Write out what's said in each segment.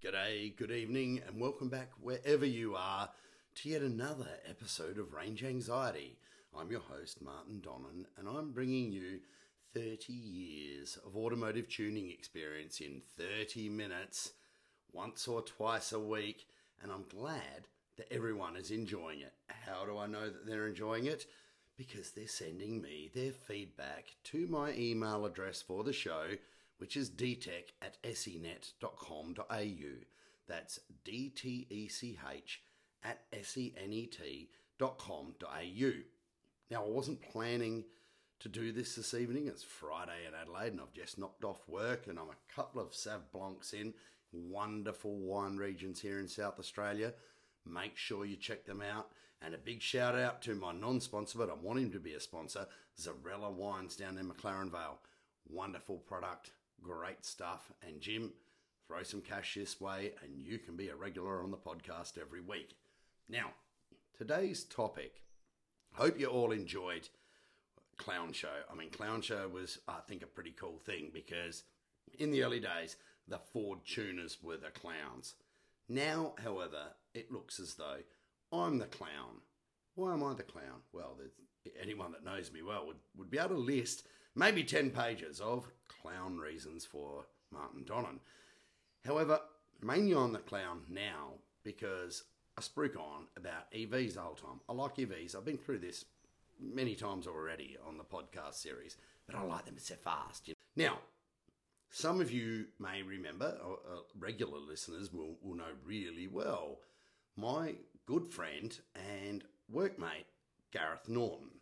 G'day, good evening, and welcome back wherever you are to yet another episode of Range Anxiety. I'm your host, Martin Donnan, and I'm bringing you 30 years of automotive tuning experience in 30 minutes, once or twice a week, and I'm glad that everyone is enjoying it. How do I know that they're enjoying it? Because they're sending me their feedback to my email address for the show which is dtech at senet.com.au. That's D-T-E-C-H at senet.com.au. Now, I wasn't planning to do this this evening. It's Friday in Adelaide and I've just knocked off work and I'm a couple of Sauv Blancs in. Wonderful wine regions here in South Australia. Make sure you check them out. And a big shout out to my non sponsor, but I want him to be a sponsor, Zerella Wines down in McLaren Vale. Wonderful product, Great stuff. And Jim, throw some cash this way and you can be a regular on the podcast every week. Now, today's topic. Hope you all enjoyed Clown Show. I mean, Clown Show was, I think, a pretty cool thing because in the early days, the Ford tuners were the clowns. Now, however, it looks as though I'm the clown. Why am I the clown? Well, anyone that knows me well would, would be able to list maybe 10 pages of clown reasons for Martin Donnan. However, mainly on the clown now because I spruik on about EVs the whole time. I like EVs. I've been through this many times already on the podcast series, but I like them so fast. Now, some of you may remember, uh, regular listeners will, will know really well, my good friend and workmate, Gareth Norton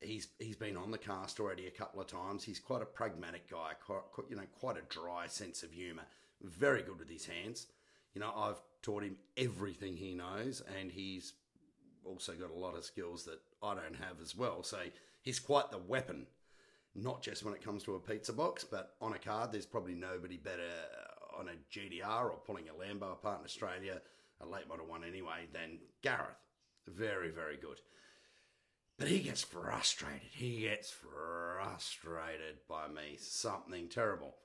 he's he's been on the cast already a couple of times. He's quite a pragmatic guy, quite, you know, quite a dry sense of humour. Very good with his hands. You know, I've taught him everything he knows, and he's also got a lot of skills that I don't have as well. So he's quite the weapon, not just when it comes to a pizza box, but on a card. There's probably nobody better on a GTR or pulling a Lambo apart in Australia, a late model one anyway, than Gareth. Very, very good. But he gets frustrated. He gets frustrated by me. Something terrible.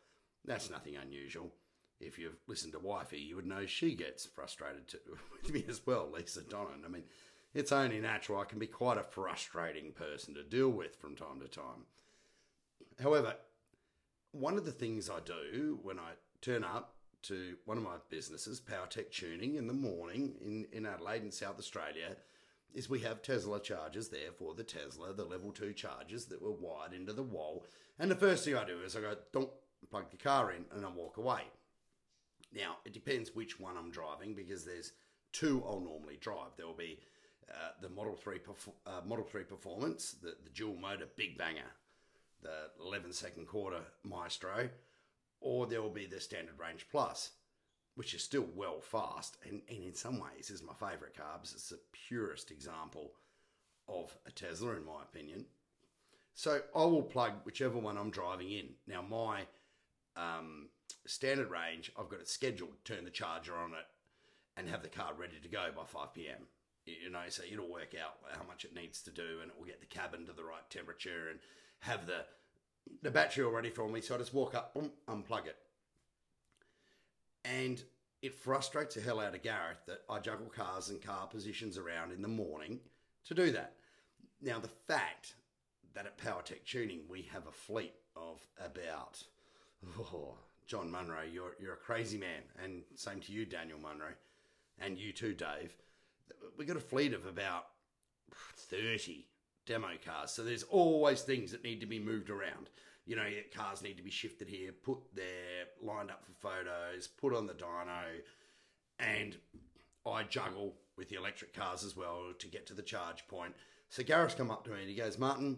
That's nothing unusual. If you've listened to Wifey, you would know she gets frustrated too, with me as well, Lisa Donnan. I mean, it's only natural. I can be quite a frustrating person to deal with from time to time. However, one of the things I do when I turn up to one of my businesses, PowerTech Tuning, in the morning in, in Adelaide in South Australia, is we have Tesla chargers there for the Tesla, the level two chargers that were wired into the wall. And the first thing I do is I go, don't plug the car in and I walk away. Now, it depends which one I'm driving because there's two I'll normally drive. There will be uh, the Model 3 uh, Model 3 Performance, the, the dual motor big banger, the 11 second quarter Maestro, or there will be the Standard Range Plus which is still well fast and, and in some ways is my favourite carbs. It's the purest example of a Tesla, in my opinion. So I will plug whichever one I'm driving in. Now, my um, standard range, I've got it scheduled to turn the charger on it and have the car ready to go by 5 p.m. You know, so it'll work out how much it needs to do and it will get the cabin to the right temperature and have the the battery all ready for me. So I just walk up, boom, unplug it. And it frustrates the hell out of Gareth that I juggle cars and car positions around in the morning to do that. Now, the fact that at PowerTech Tuning we have a fleet of about, oh, John Munro, you're, you're a crazy man. And same to you, Daniel Munro, and you too, Dave. We've got a fleet of about 30 demo cars. So there's always things that need to be moved around you know, cars need to be shifted here, put there, lined up for photos, put on the dyno, and I juggle with the electric cars as well to get to the charge point. So Gareth's come up to me and he goes, Martin,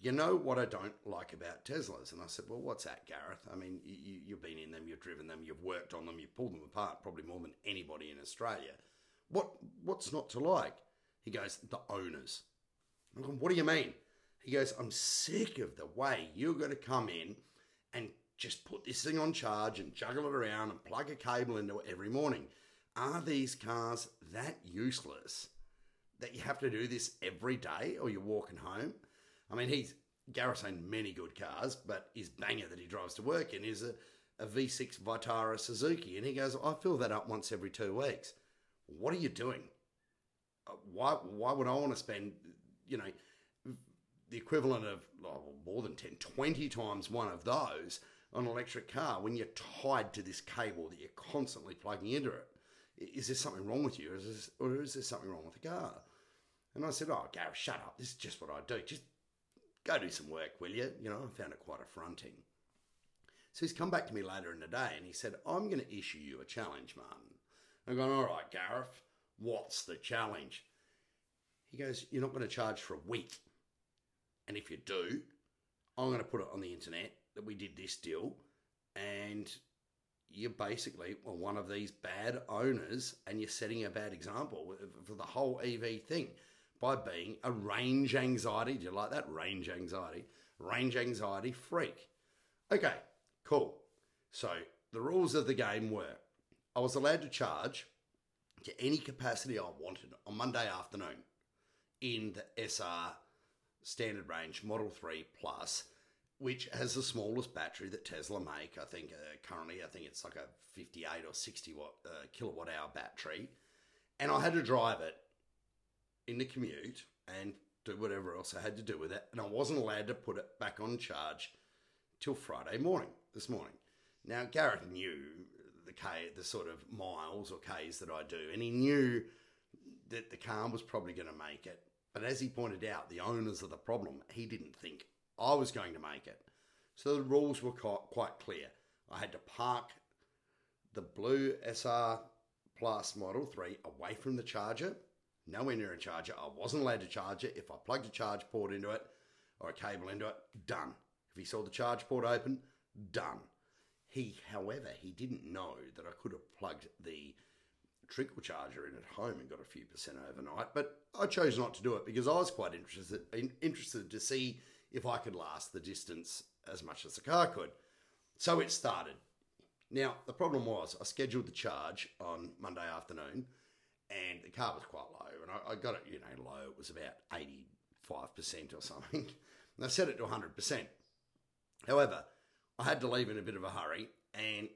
you know what I don't like about Teslas? And I said, well, what's that, Gareth? I mean, you, you've been in them, you've driven them, you've worked on them, you've pulled them apart probably more than anybody in Australia. What What's not to like? He goes, the owners. I'm going, what do you mean? He goes, I'm sick of the way you're going to come in and just put this thing on charge and juggle it around and plug a cable into it every morning. Are these cars that useless that you have to do this every day or you're walking home? I mean, he's Gareth's many good cars, but his banger that he drives to work in is a a V6 Vitara Suzuki. And he goes, I fill that up once every two weeks. What are you doing? Uh, Why, why would I want to spend, you know, the equivalent of oh, more than 10, 20 times one of those on an electric car when you're tied to this cable that you're constantly plugging into it. Is there something wrong with you? Or is, this, or is there something wrong with the car? And I said, Oh, Gareth, shut up. This is just what I do. Just go do some work, will you? You know, I found it quite affronting. So he's come back to me later in the day and he said, I'm going to issue you a challenge, Martin. I've gone, All right, Gareth, what's the challenge? He goes, You're not going to charge for a week. And if you do, I'm going to put it on the internet that we did this deal. And you're basically well, one of these bad owners and you're setting a bad example for the whole EV thing by being a range anxiety. Do you like that? Range anxiety. Range anxiety freak. Okay, cool. So the rules of the game were I was allowed to charge to any capacity I wanted on Monday afternoon in the SR standard range Model 3 Plus, which has the smallest battery that Tesla make. I think uh, currently, I think it's like a 58 or 60 watt uh, kilowatt hour battery, and I had to drive it in the commute and do whatever else I had to do with it, and I wasn't allowed to put it back on charge till Friday morning. This morning. Now Gareth knew the K, the sort of miles or Ks that I do, and he knew that the car was probably going to make it. But as he pointed out, the owners of the problem, he didn't think I was going to make it. So the rules were quite, clear. I had to park the blue SR Plus Model 3 away from the charger, nowhere near a charger. I wasn't allowed to charge it. If I plugged a charge port into it or a cable into it, done. If he saw the charge port open, done. He, however, he didn't know that I could have plugged the trickle charger in at home and got a few percent overnight, but I chose not to do it because I was quite interested in, interested to see if I could last the distance as much as the car could. So it started. Now the problem was I scheduled the charge on Monday afternoon, and the car was quite low, and I, I got it you know low. It was about eighty five percent or something, and I set it to hundred percent. However, I had to leave in a bit of a hurry, and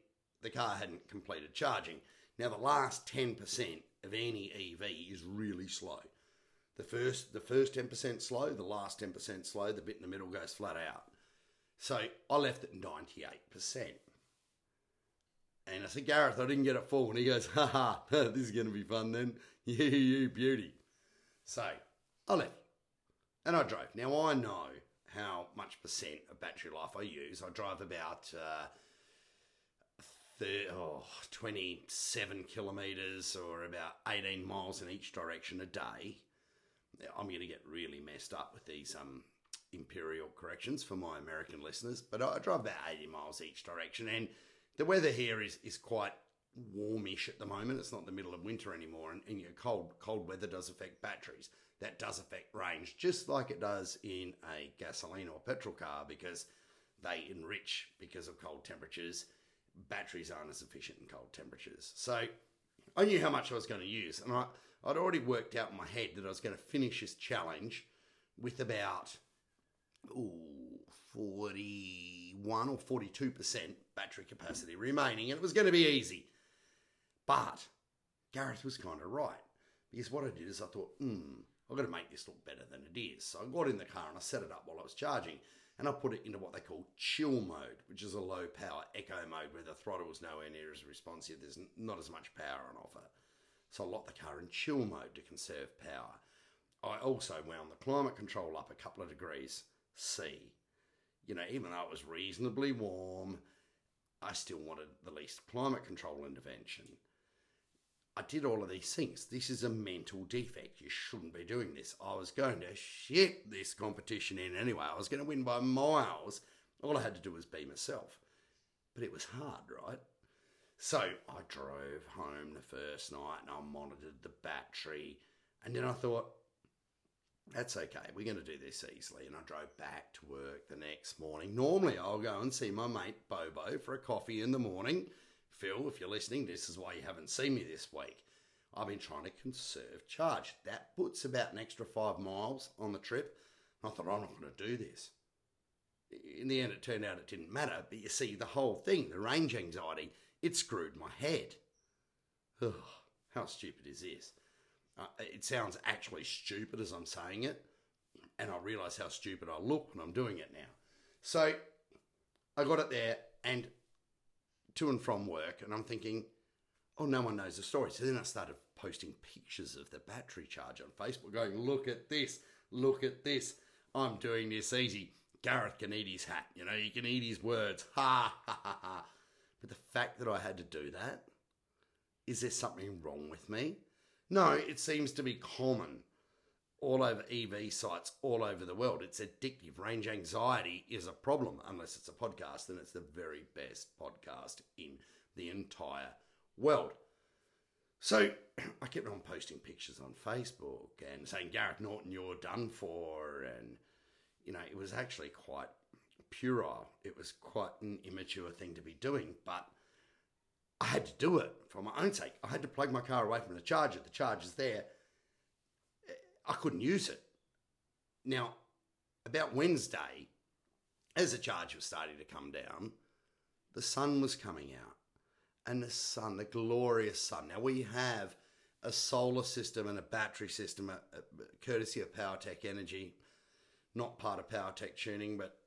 the car hadn't completed charging. Now, the last 10% of any EV is really slow. The first, the first 10% slow, the last 10% slow, the bit in the middle goes flat out. So I left it 98%. And I said, Gareth, I didn't get it full. And he goes, ha ha, this is going to be fun then. You, you beauty. So I left and I drove. Now I know how much percent of battery life I use. I drive about uh, thir oh, 27 kilometres or about 18 miles in each direction a day. I'm going to get really messed up with these um, imperial corrections for my American listeners, but I drive about 80 miles each direction. And the weather here is, is quite warmish at the moment. It's not the middle of winter anymore, and, and you know, cold cold weather does affect batteries. That does affect range, just like it does in a gasoline or petrol car, because they enrich because of cold temperatures. Batteries aren't as efficient in cold temperatures. So I knew how much I was going to use, and I, I'd already worked out in my head that I was going to finish this challenge with about ooh, 41 or 42% battery capacity remaining, and it was going to be easy. But Gareth was kind of right because what I did is I thought, hmm, I've got to make this look better than it is. So I got in the car and I set it up while I was charging and I put it into what they call chill mode, which is a low power eco mode where the throttle is nowhere near as responsive. There's not as much power on offer. So I locked the car in chill mode to conserve power. I also wound the climate control up a couple of degrees C. You know, even though it was reasonably warm, I still wanted the least climate control intervention. I did all of these things. This is a mental defect. You shouldn't be doing this. I was going to shit this competition in anyway. I was going to win by miles. All I had to do was be myself. But it was hard, right? So I drove home the first night and I monitored the battery. And then I thought, that's okay. We're going to do this easily. And I drove back to work the next morning. Normally, I'll go and see my mate Bobo for a coffee in the morning. Phil, if you're listening, this is why you haven't seen me this week. I've been trying to conserve charge. That puts about an extra five miles on the trip. I thought, I'm not going to do this. in the end, it turned out it didn't matter. But you see, the whole thing, the range anxiety, it screwed my head. Ugh, how stupid is this? Uh, it sounds actually stupid as I'm saying it, and I realise how stupid I look when I'm doing it now. So I got it there and to and from work, and I'm thinking, oh, no one knows the story. So then I started posting pictures of the battery charge on Facebook, going, look at this, look at this. I'm doing this easy. Gareth can eat his hat, you know, he can eat his words. Ha ha ha ha. But the fact that I had to do that, is there something wrong with me? No, it seems to be common all over EV sites all over the world. It's addictive. Range anxiety is a problem, unless it's a podcast, then it's the very best podcast in the entire world. So I kept on posting pictures on Facebook and saying, Gareth Norton, you're done for. And, you know, it was actually quite puerile. It was quite an immature thing to be doing, but I had to do it for my own sake. I had to plug my car away from the charger. The charger's there I couldn't use it. Now, about Wednesday, as the charge was starting to come down, the sun was coming out. And the sun, the glorious sun. Now, we have a solar system and a battery system, courtesy of PowerTech Energy, not part of PowerTech Tuning, but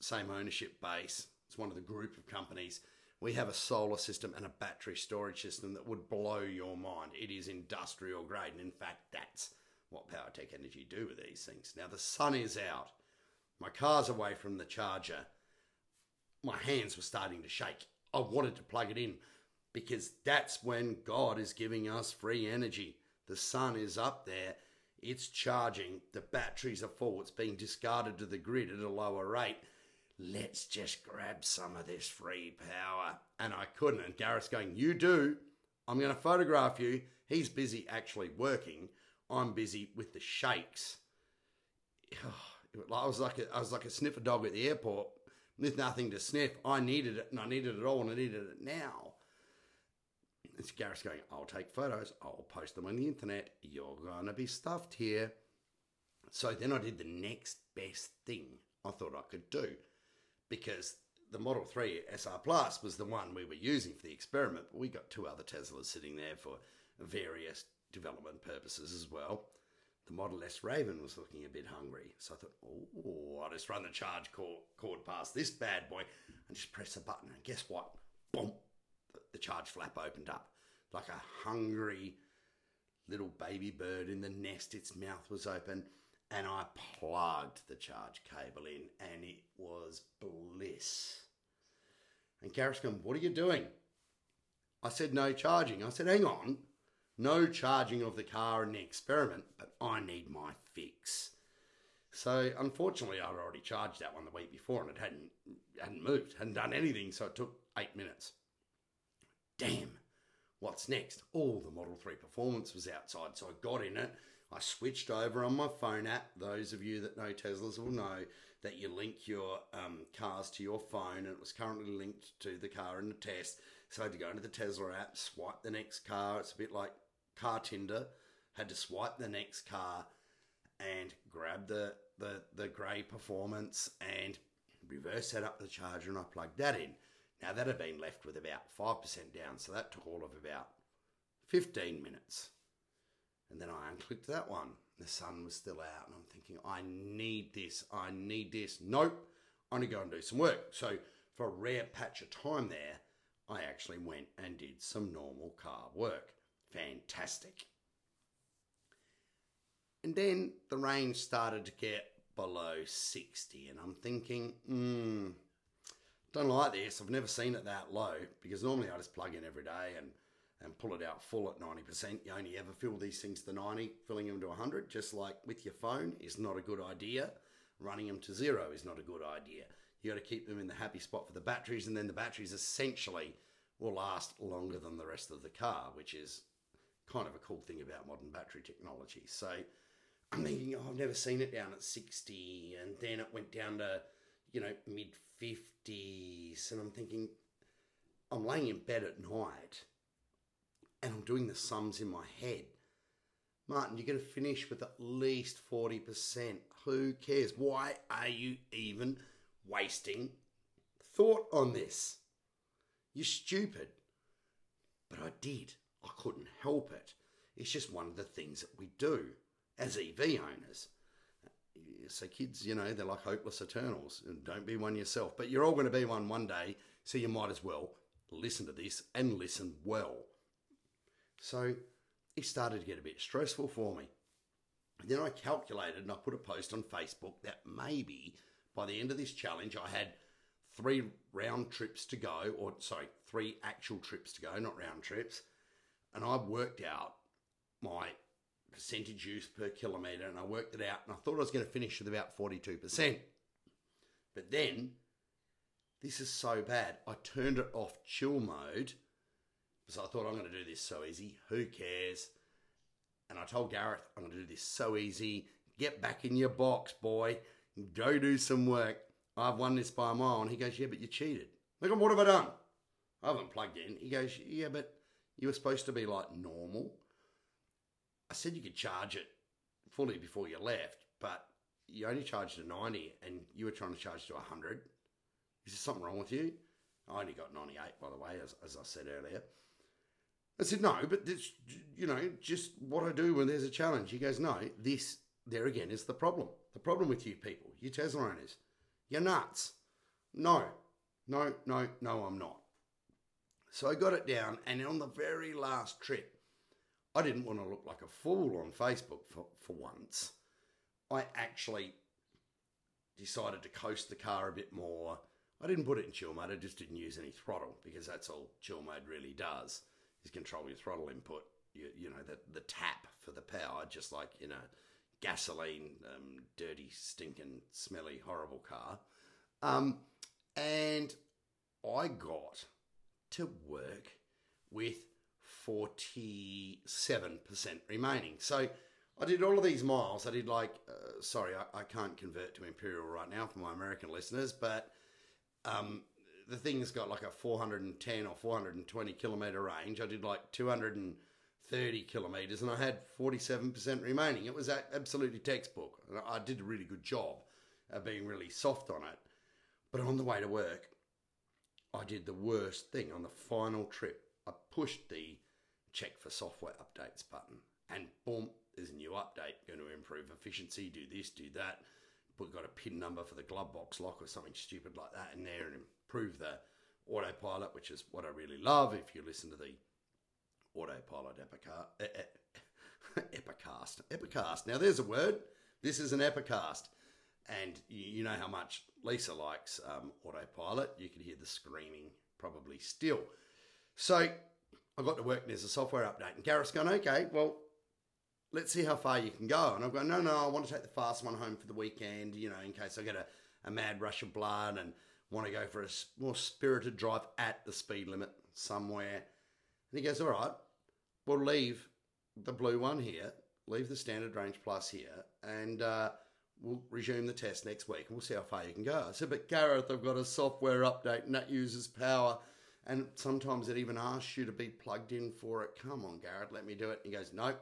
same ownership base. It's one of the group of companies. We have a solar system and a battery storage system that would blow your mind. It is industrial grade. And in fact, that's what PowerTech Energy do with these things. Now the sun is out. My car's away from the charger. My hands were starting to shake. I wanted to plug it in because that's when God is giving us free energy. The sun is up there. It's charging. The batteries are full. It's being discarded to the grid at a lower rate. Let's just grab some of this free power. And I couldn't. And Gareth's going, You do. I'm going to photograph you. He's busy actually working. I'm busy with the shakes. I was like a, I was like a sniffer dog at the airport with nothing to sniff. I needed it, and I needed it all, and I needed it now. It's Gareth going, I'll take photos, I'll post them on the internet. You're gonna be stuffed here. So then I did the next best thing I thought I could do, because the Model 3 SR Plus was the one we were using for the experiment, but we got two other Teslas sitting there for various development purposes as well. The Model S Raven was looking a bit hungry. So I thought, oh, I'll just run the charge cord, past this bad boy and just press a button. And guess what? Boom! The charge flap opened up like a hungry little baby bird in the nest. Its mouth was open. And I plugged the charge cable in, and it was bliss. And Gareth's What are you doing? I said, No charging. I said, Hang on no charging of the car in the experiment, but I need my fix. So unfortunately, I'd already charged that one the week before, and it hadn't hadn't moved, hadn't done anything. So it took eight minutes. Damn, what's next? All the Model Three Performance was outside, so I got in it. I switched over on my phone app. Those of you that know Teslas will know that you link your um, cars to your phone, and it was currently linked to the car in the test. So I had to go into the Tesla app, swipe the next car. It's a bit like car Tinder, had to swipe the next car and grab the, the, the grey performance and reverse set up the charger and I plugged that in. Now that had been left with about 5% down, so that took all of about 15 minutes. And then I unclicked that one. The sun was still out, and I'm thinking, I need this, I need this. Nope, I'm gonna go and do some work. So for a rare patch of time there, I actually went and did some normal car work fantastic. And then the range started to get below 60, and I'm thinking, hmm, don't like this. I've never seen it that low because normally I just plug in every day and, and pull it out full at 90%. You only ever fill these things to 90, filling them to 100, just like with your phone, is not a good idea. Running them to zero is not a good idea. You got to keep them in the happy spot for the batteries, and then the batteries essentially will last longer than the rest of the car, which is kind of a cool thing about modern battery technology. So I'm thinking, oh, I've never seen it down at 60, and then it went down to, you know, mid 50s. And I'm thinking, I'm laying in bed at night and I'm doing the sums in my head. Martin, you're going to finish with at least 40%. Who cares? Why are you even wasting thought on this. You're stupid. But I did. I couldn't help it. It's just one of the things that we do as EV owners. So, kids, you know, they're like hopeless eternals. And don't be one yourself. But you're all going to be one one day. So, you might as well listen to this and listen well. So, it started to get a bit stressful for me. Then I calculated and I put a post on Facebook that maybe by the end of this challenge I had three round trips to go, or sorry, three actual trips to go, not round trips. And I worked out my percentage use per kilometre and I worked it out and I thought I was going to finish with about 42%. But then, this is so bad, I turned it off chill mode because I thought I'm going to do this so easy. Who cares? And I told Gareth, I'm going to do this so easy. Get back in your box, boy. Go do some work. I've won this by a mile. And he goes, Yeah, but you cheated. Look, what have I done? I haven't plugged in. He goes, Yeah, but you were supposed to be like normal. I said you could charge it fully before you left, but you only charged to 90 and you were trying to charge to 100. Is there something wrong with you? I only got 98, by the way, as, as I said earlier. I said, no, but this, you know, just what I do when there's a challenge. He goes, no, this, there again, is the problem. The problem with you people, you Tesla owners, you're nuts. No, no, no, no, I'm not. So I got it down, and on the very last trip, I didn't want to look like a fool on Facebook for, for once. I actually decided to coast the car a bit more. I didn't put it in chill mode, I just didn't use any throttle because that's all chill mode really does is control your throttle input. You, you know, the, the tap for the power, just like in a gasoline, um, dirty, stinking, smelly, horrible car. Um, and I got to work with 47% remaining. So I did all of these miles. I did like, uh, sorry, I, I, can't convert to Imperial right now for my American listeners, but um, the thing's got like a 410 or 420 kilometer range. I did like 230 kilometers and I had 47% remaining. It was absolutely textbook. I did a really good job of being really soft on it. But on the way to work, I did the worst thing on the final trip. I pushed the check for software updates button and boom, there's a new update going to improve efficiency, do this, do that. We've got a pin number for the glove box lock or something stupid like that in there and improve the autopilot, which is what I really love. If you listen to the autopilot epicast, epicast. Now there's a word. This is an epicast, and you know how much Lisa likes um, autopilot. You can hear the screaming probably still. So I got to work. There's a software update, and Gareth's going, okay, well. Let's see how far you can go. And I've gone, no, no, I want to take the fast one home for the weekend, you know, in case I get a, a mad rush of blood and want to go for a more spirited drive at the speed limit somewhere. And he goes, All right, we'll leave the blue one here, leave the standard range plus here, and uh, we'll resume the test next week and we'll see how far you can go. I said, But Gareth, I've got a software update and that uses power. And sometimes it even asks you to be plugged in for it. Come on, Gareth, let me do it. And he goes, Nope,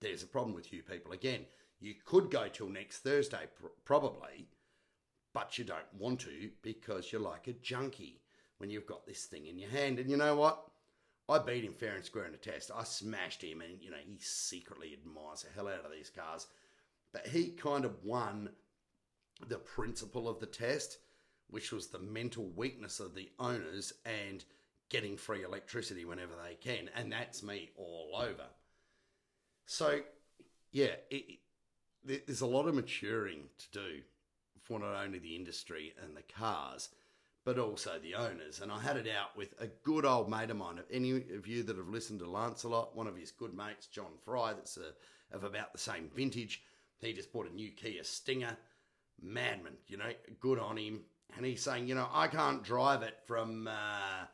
there's a problem with you people. Again, you could go till next Thursday, pr- probably, but you don't want to because you're like a junkie when you've got this thing in your hand. And you know what? I beat him fair and square in a test. I smashed him, and you know he secretly admires the hell out of these cars. But he kind of won the principle of the test, which was the mental weakness of the owners and getting free electricity whenever they can, and that's me all over. So, yeah, it, it, there's a lot of maturing to do for not only the industry and the cars, but also the owners. And I had it out with a good old mate of mine. If any of you that have listened to Lancelot, one of his good mates, John Fry, that's a, of about the same vintage, he just bought a new Kia Stinger. Madman, you know, good on him. And he's saying, you know, I can't drive it from, uh,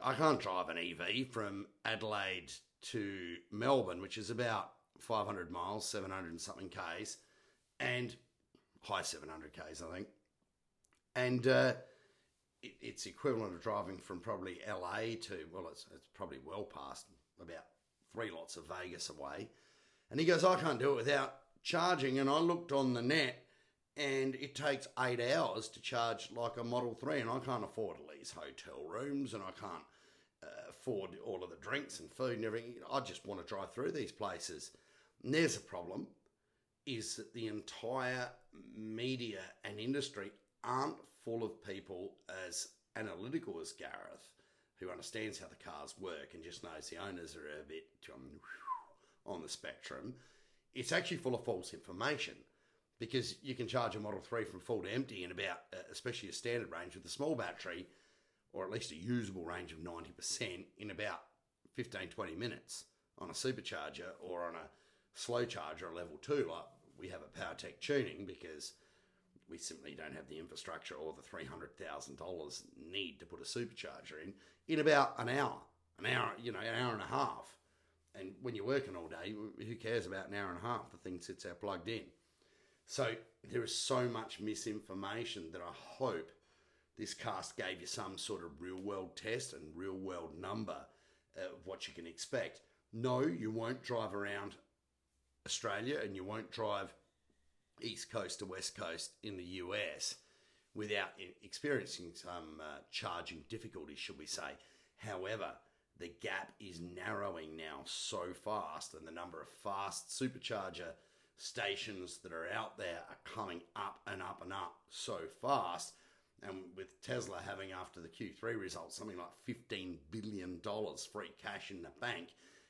I can't drive an EV from Adelaide to Melbourne, which is about 500 miles, 700 and something Ks. And high 700 Ks, I think. And uh, it, it's equivalent of driving from probably LA to, well, it's, it's probably well past about three lots of Vegas away. And he goes, I can't do it without charging. And I looked on the net and it takes eight hours to charge like a Model 3, and I can't afford these hotel rooms, and I can't uh, afford all of the drinks and food and everything. I just want to drive through these places. And there's a problem, is that the entire media and industry aren't full of people as analytical as Gareth, who understands how the cars work and just knows the owners are a bit um, on the spectrum. It's actually full of false information because you can charge a Model 3 from full to empty in about, uh, especially a standard range with a small battery, or at least a usable range of 90% in about 15, 20 minutes on a supercharger or on a slow charger, a level 2, like we have a PowerTech tuning because we simply don't have the infrastructure or the $300,000 need to put a supercharger in, in about an hour, an hour, you know, an hour and a half. And when you're working all day, who cares about an hour and a half? The thing sits there plugged in. So there is so much misinformation that I hope this cast gave you some sort of real world test and real world number of what you can expect. No, you won't drive around Australia and you won't drive East Coast to West Coast in the US without experiencing some uh, charging difficulties, should we say. However, the gap is narrowing now so fast, and the number of fast supercharger stations that are out there are coming up and up and up so fast. And with Tesla having, after the Q3 results, something like $15 billion free cash in the bank,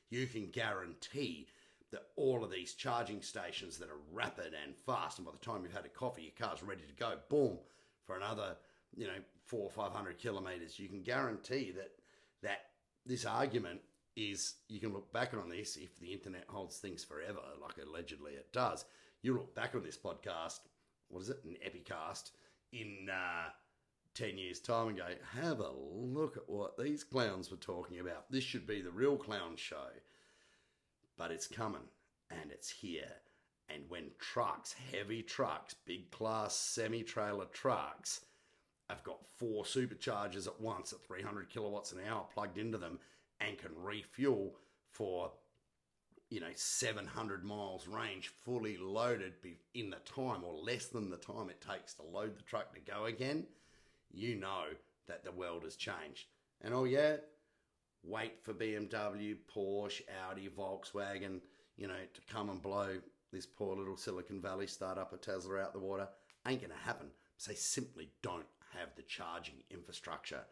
you can guarantee that all of these charging stations that are rapid and fast, and by the time you've had a coffee, your car's ready to go, boom, for another, you know, four or 500 kilometers, you can guarantee that, that this argument is you can look back on this if the internet holds things forever, like allegedly it does. You look back on this podcast, what is it, an epicast, in uh, 10 years' time and go, have a look at what these clowns were talking about. This should be the real clown show. But it's coming and it's here. And when trucks, heavy trucks, big class semi trailer trucks, have got four superchargers at once at 300 kilowatts an hour plugged into them and can refuel for you know 700 miles range fully loaded in the time or less than the time it takes to load the truck to go again. You know that the world has changed. And oh yeah wait for BMW Porsche Audi Volkswagen you know to come and blow this poor little Silicon Valley startup of Tesla out the water. Ain't gonna happen. They simply don't have the charging infrastructure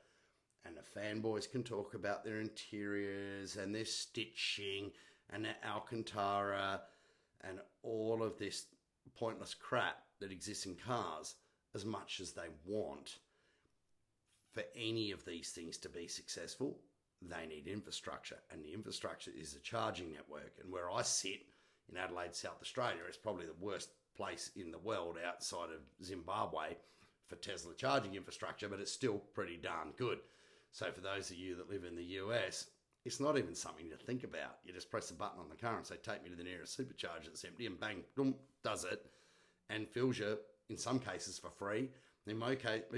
and the fanboys can talk about their interiors and their stitching and their Alcantara and all of this pointless crap that exists in cars as much as they want. For any of these things to be successful, they need infrastructure, and the infrastructure is a charging network. And where I sit in Adelaide, South Australia, it's probably the worst place in the world outside of Zimbabwe for Tesla charging infrastructure, but it's still pretty darn good. So for those of you that live in the US, it's not even something to think about. You just press a button on the car and say, take me to the nearest supercharger that's empty, and bang, boom, does it, and fills you, in some cases, for free. In,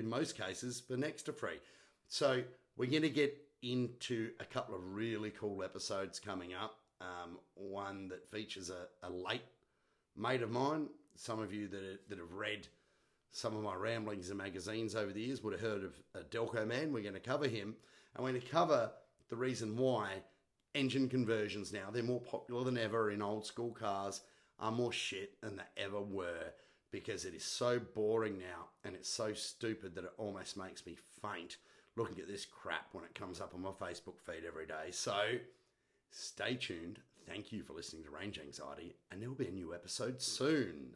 most cases, for next to free. So we're going to get into a couple of really cool episodes coming up. Um, one that features a, a late mate of mine. Some of you that, that have read some of my ramblings in magazines over the years would have heard of a Delco man. We're going to cover him. And we're going to cover the reason why engine conversions now, they're more popular than ever in old school cars, are more shit than they ever were because it is so boring now and it's so stupid that it almost makes me faint looking at this crap when it comes up on my Facebook feed every day. So stay tuned. Thank you for listening to Range Anxiety, and there will be a new episode soon.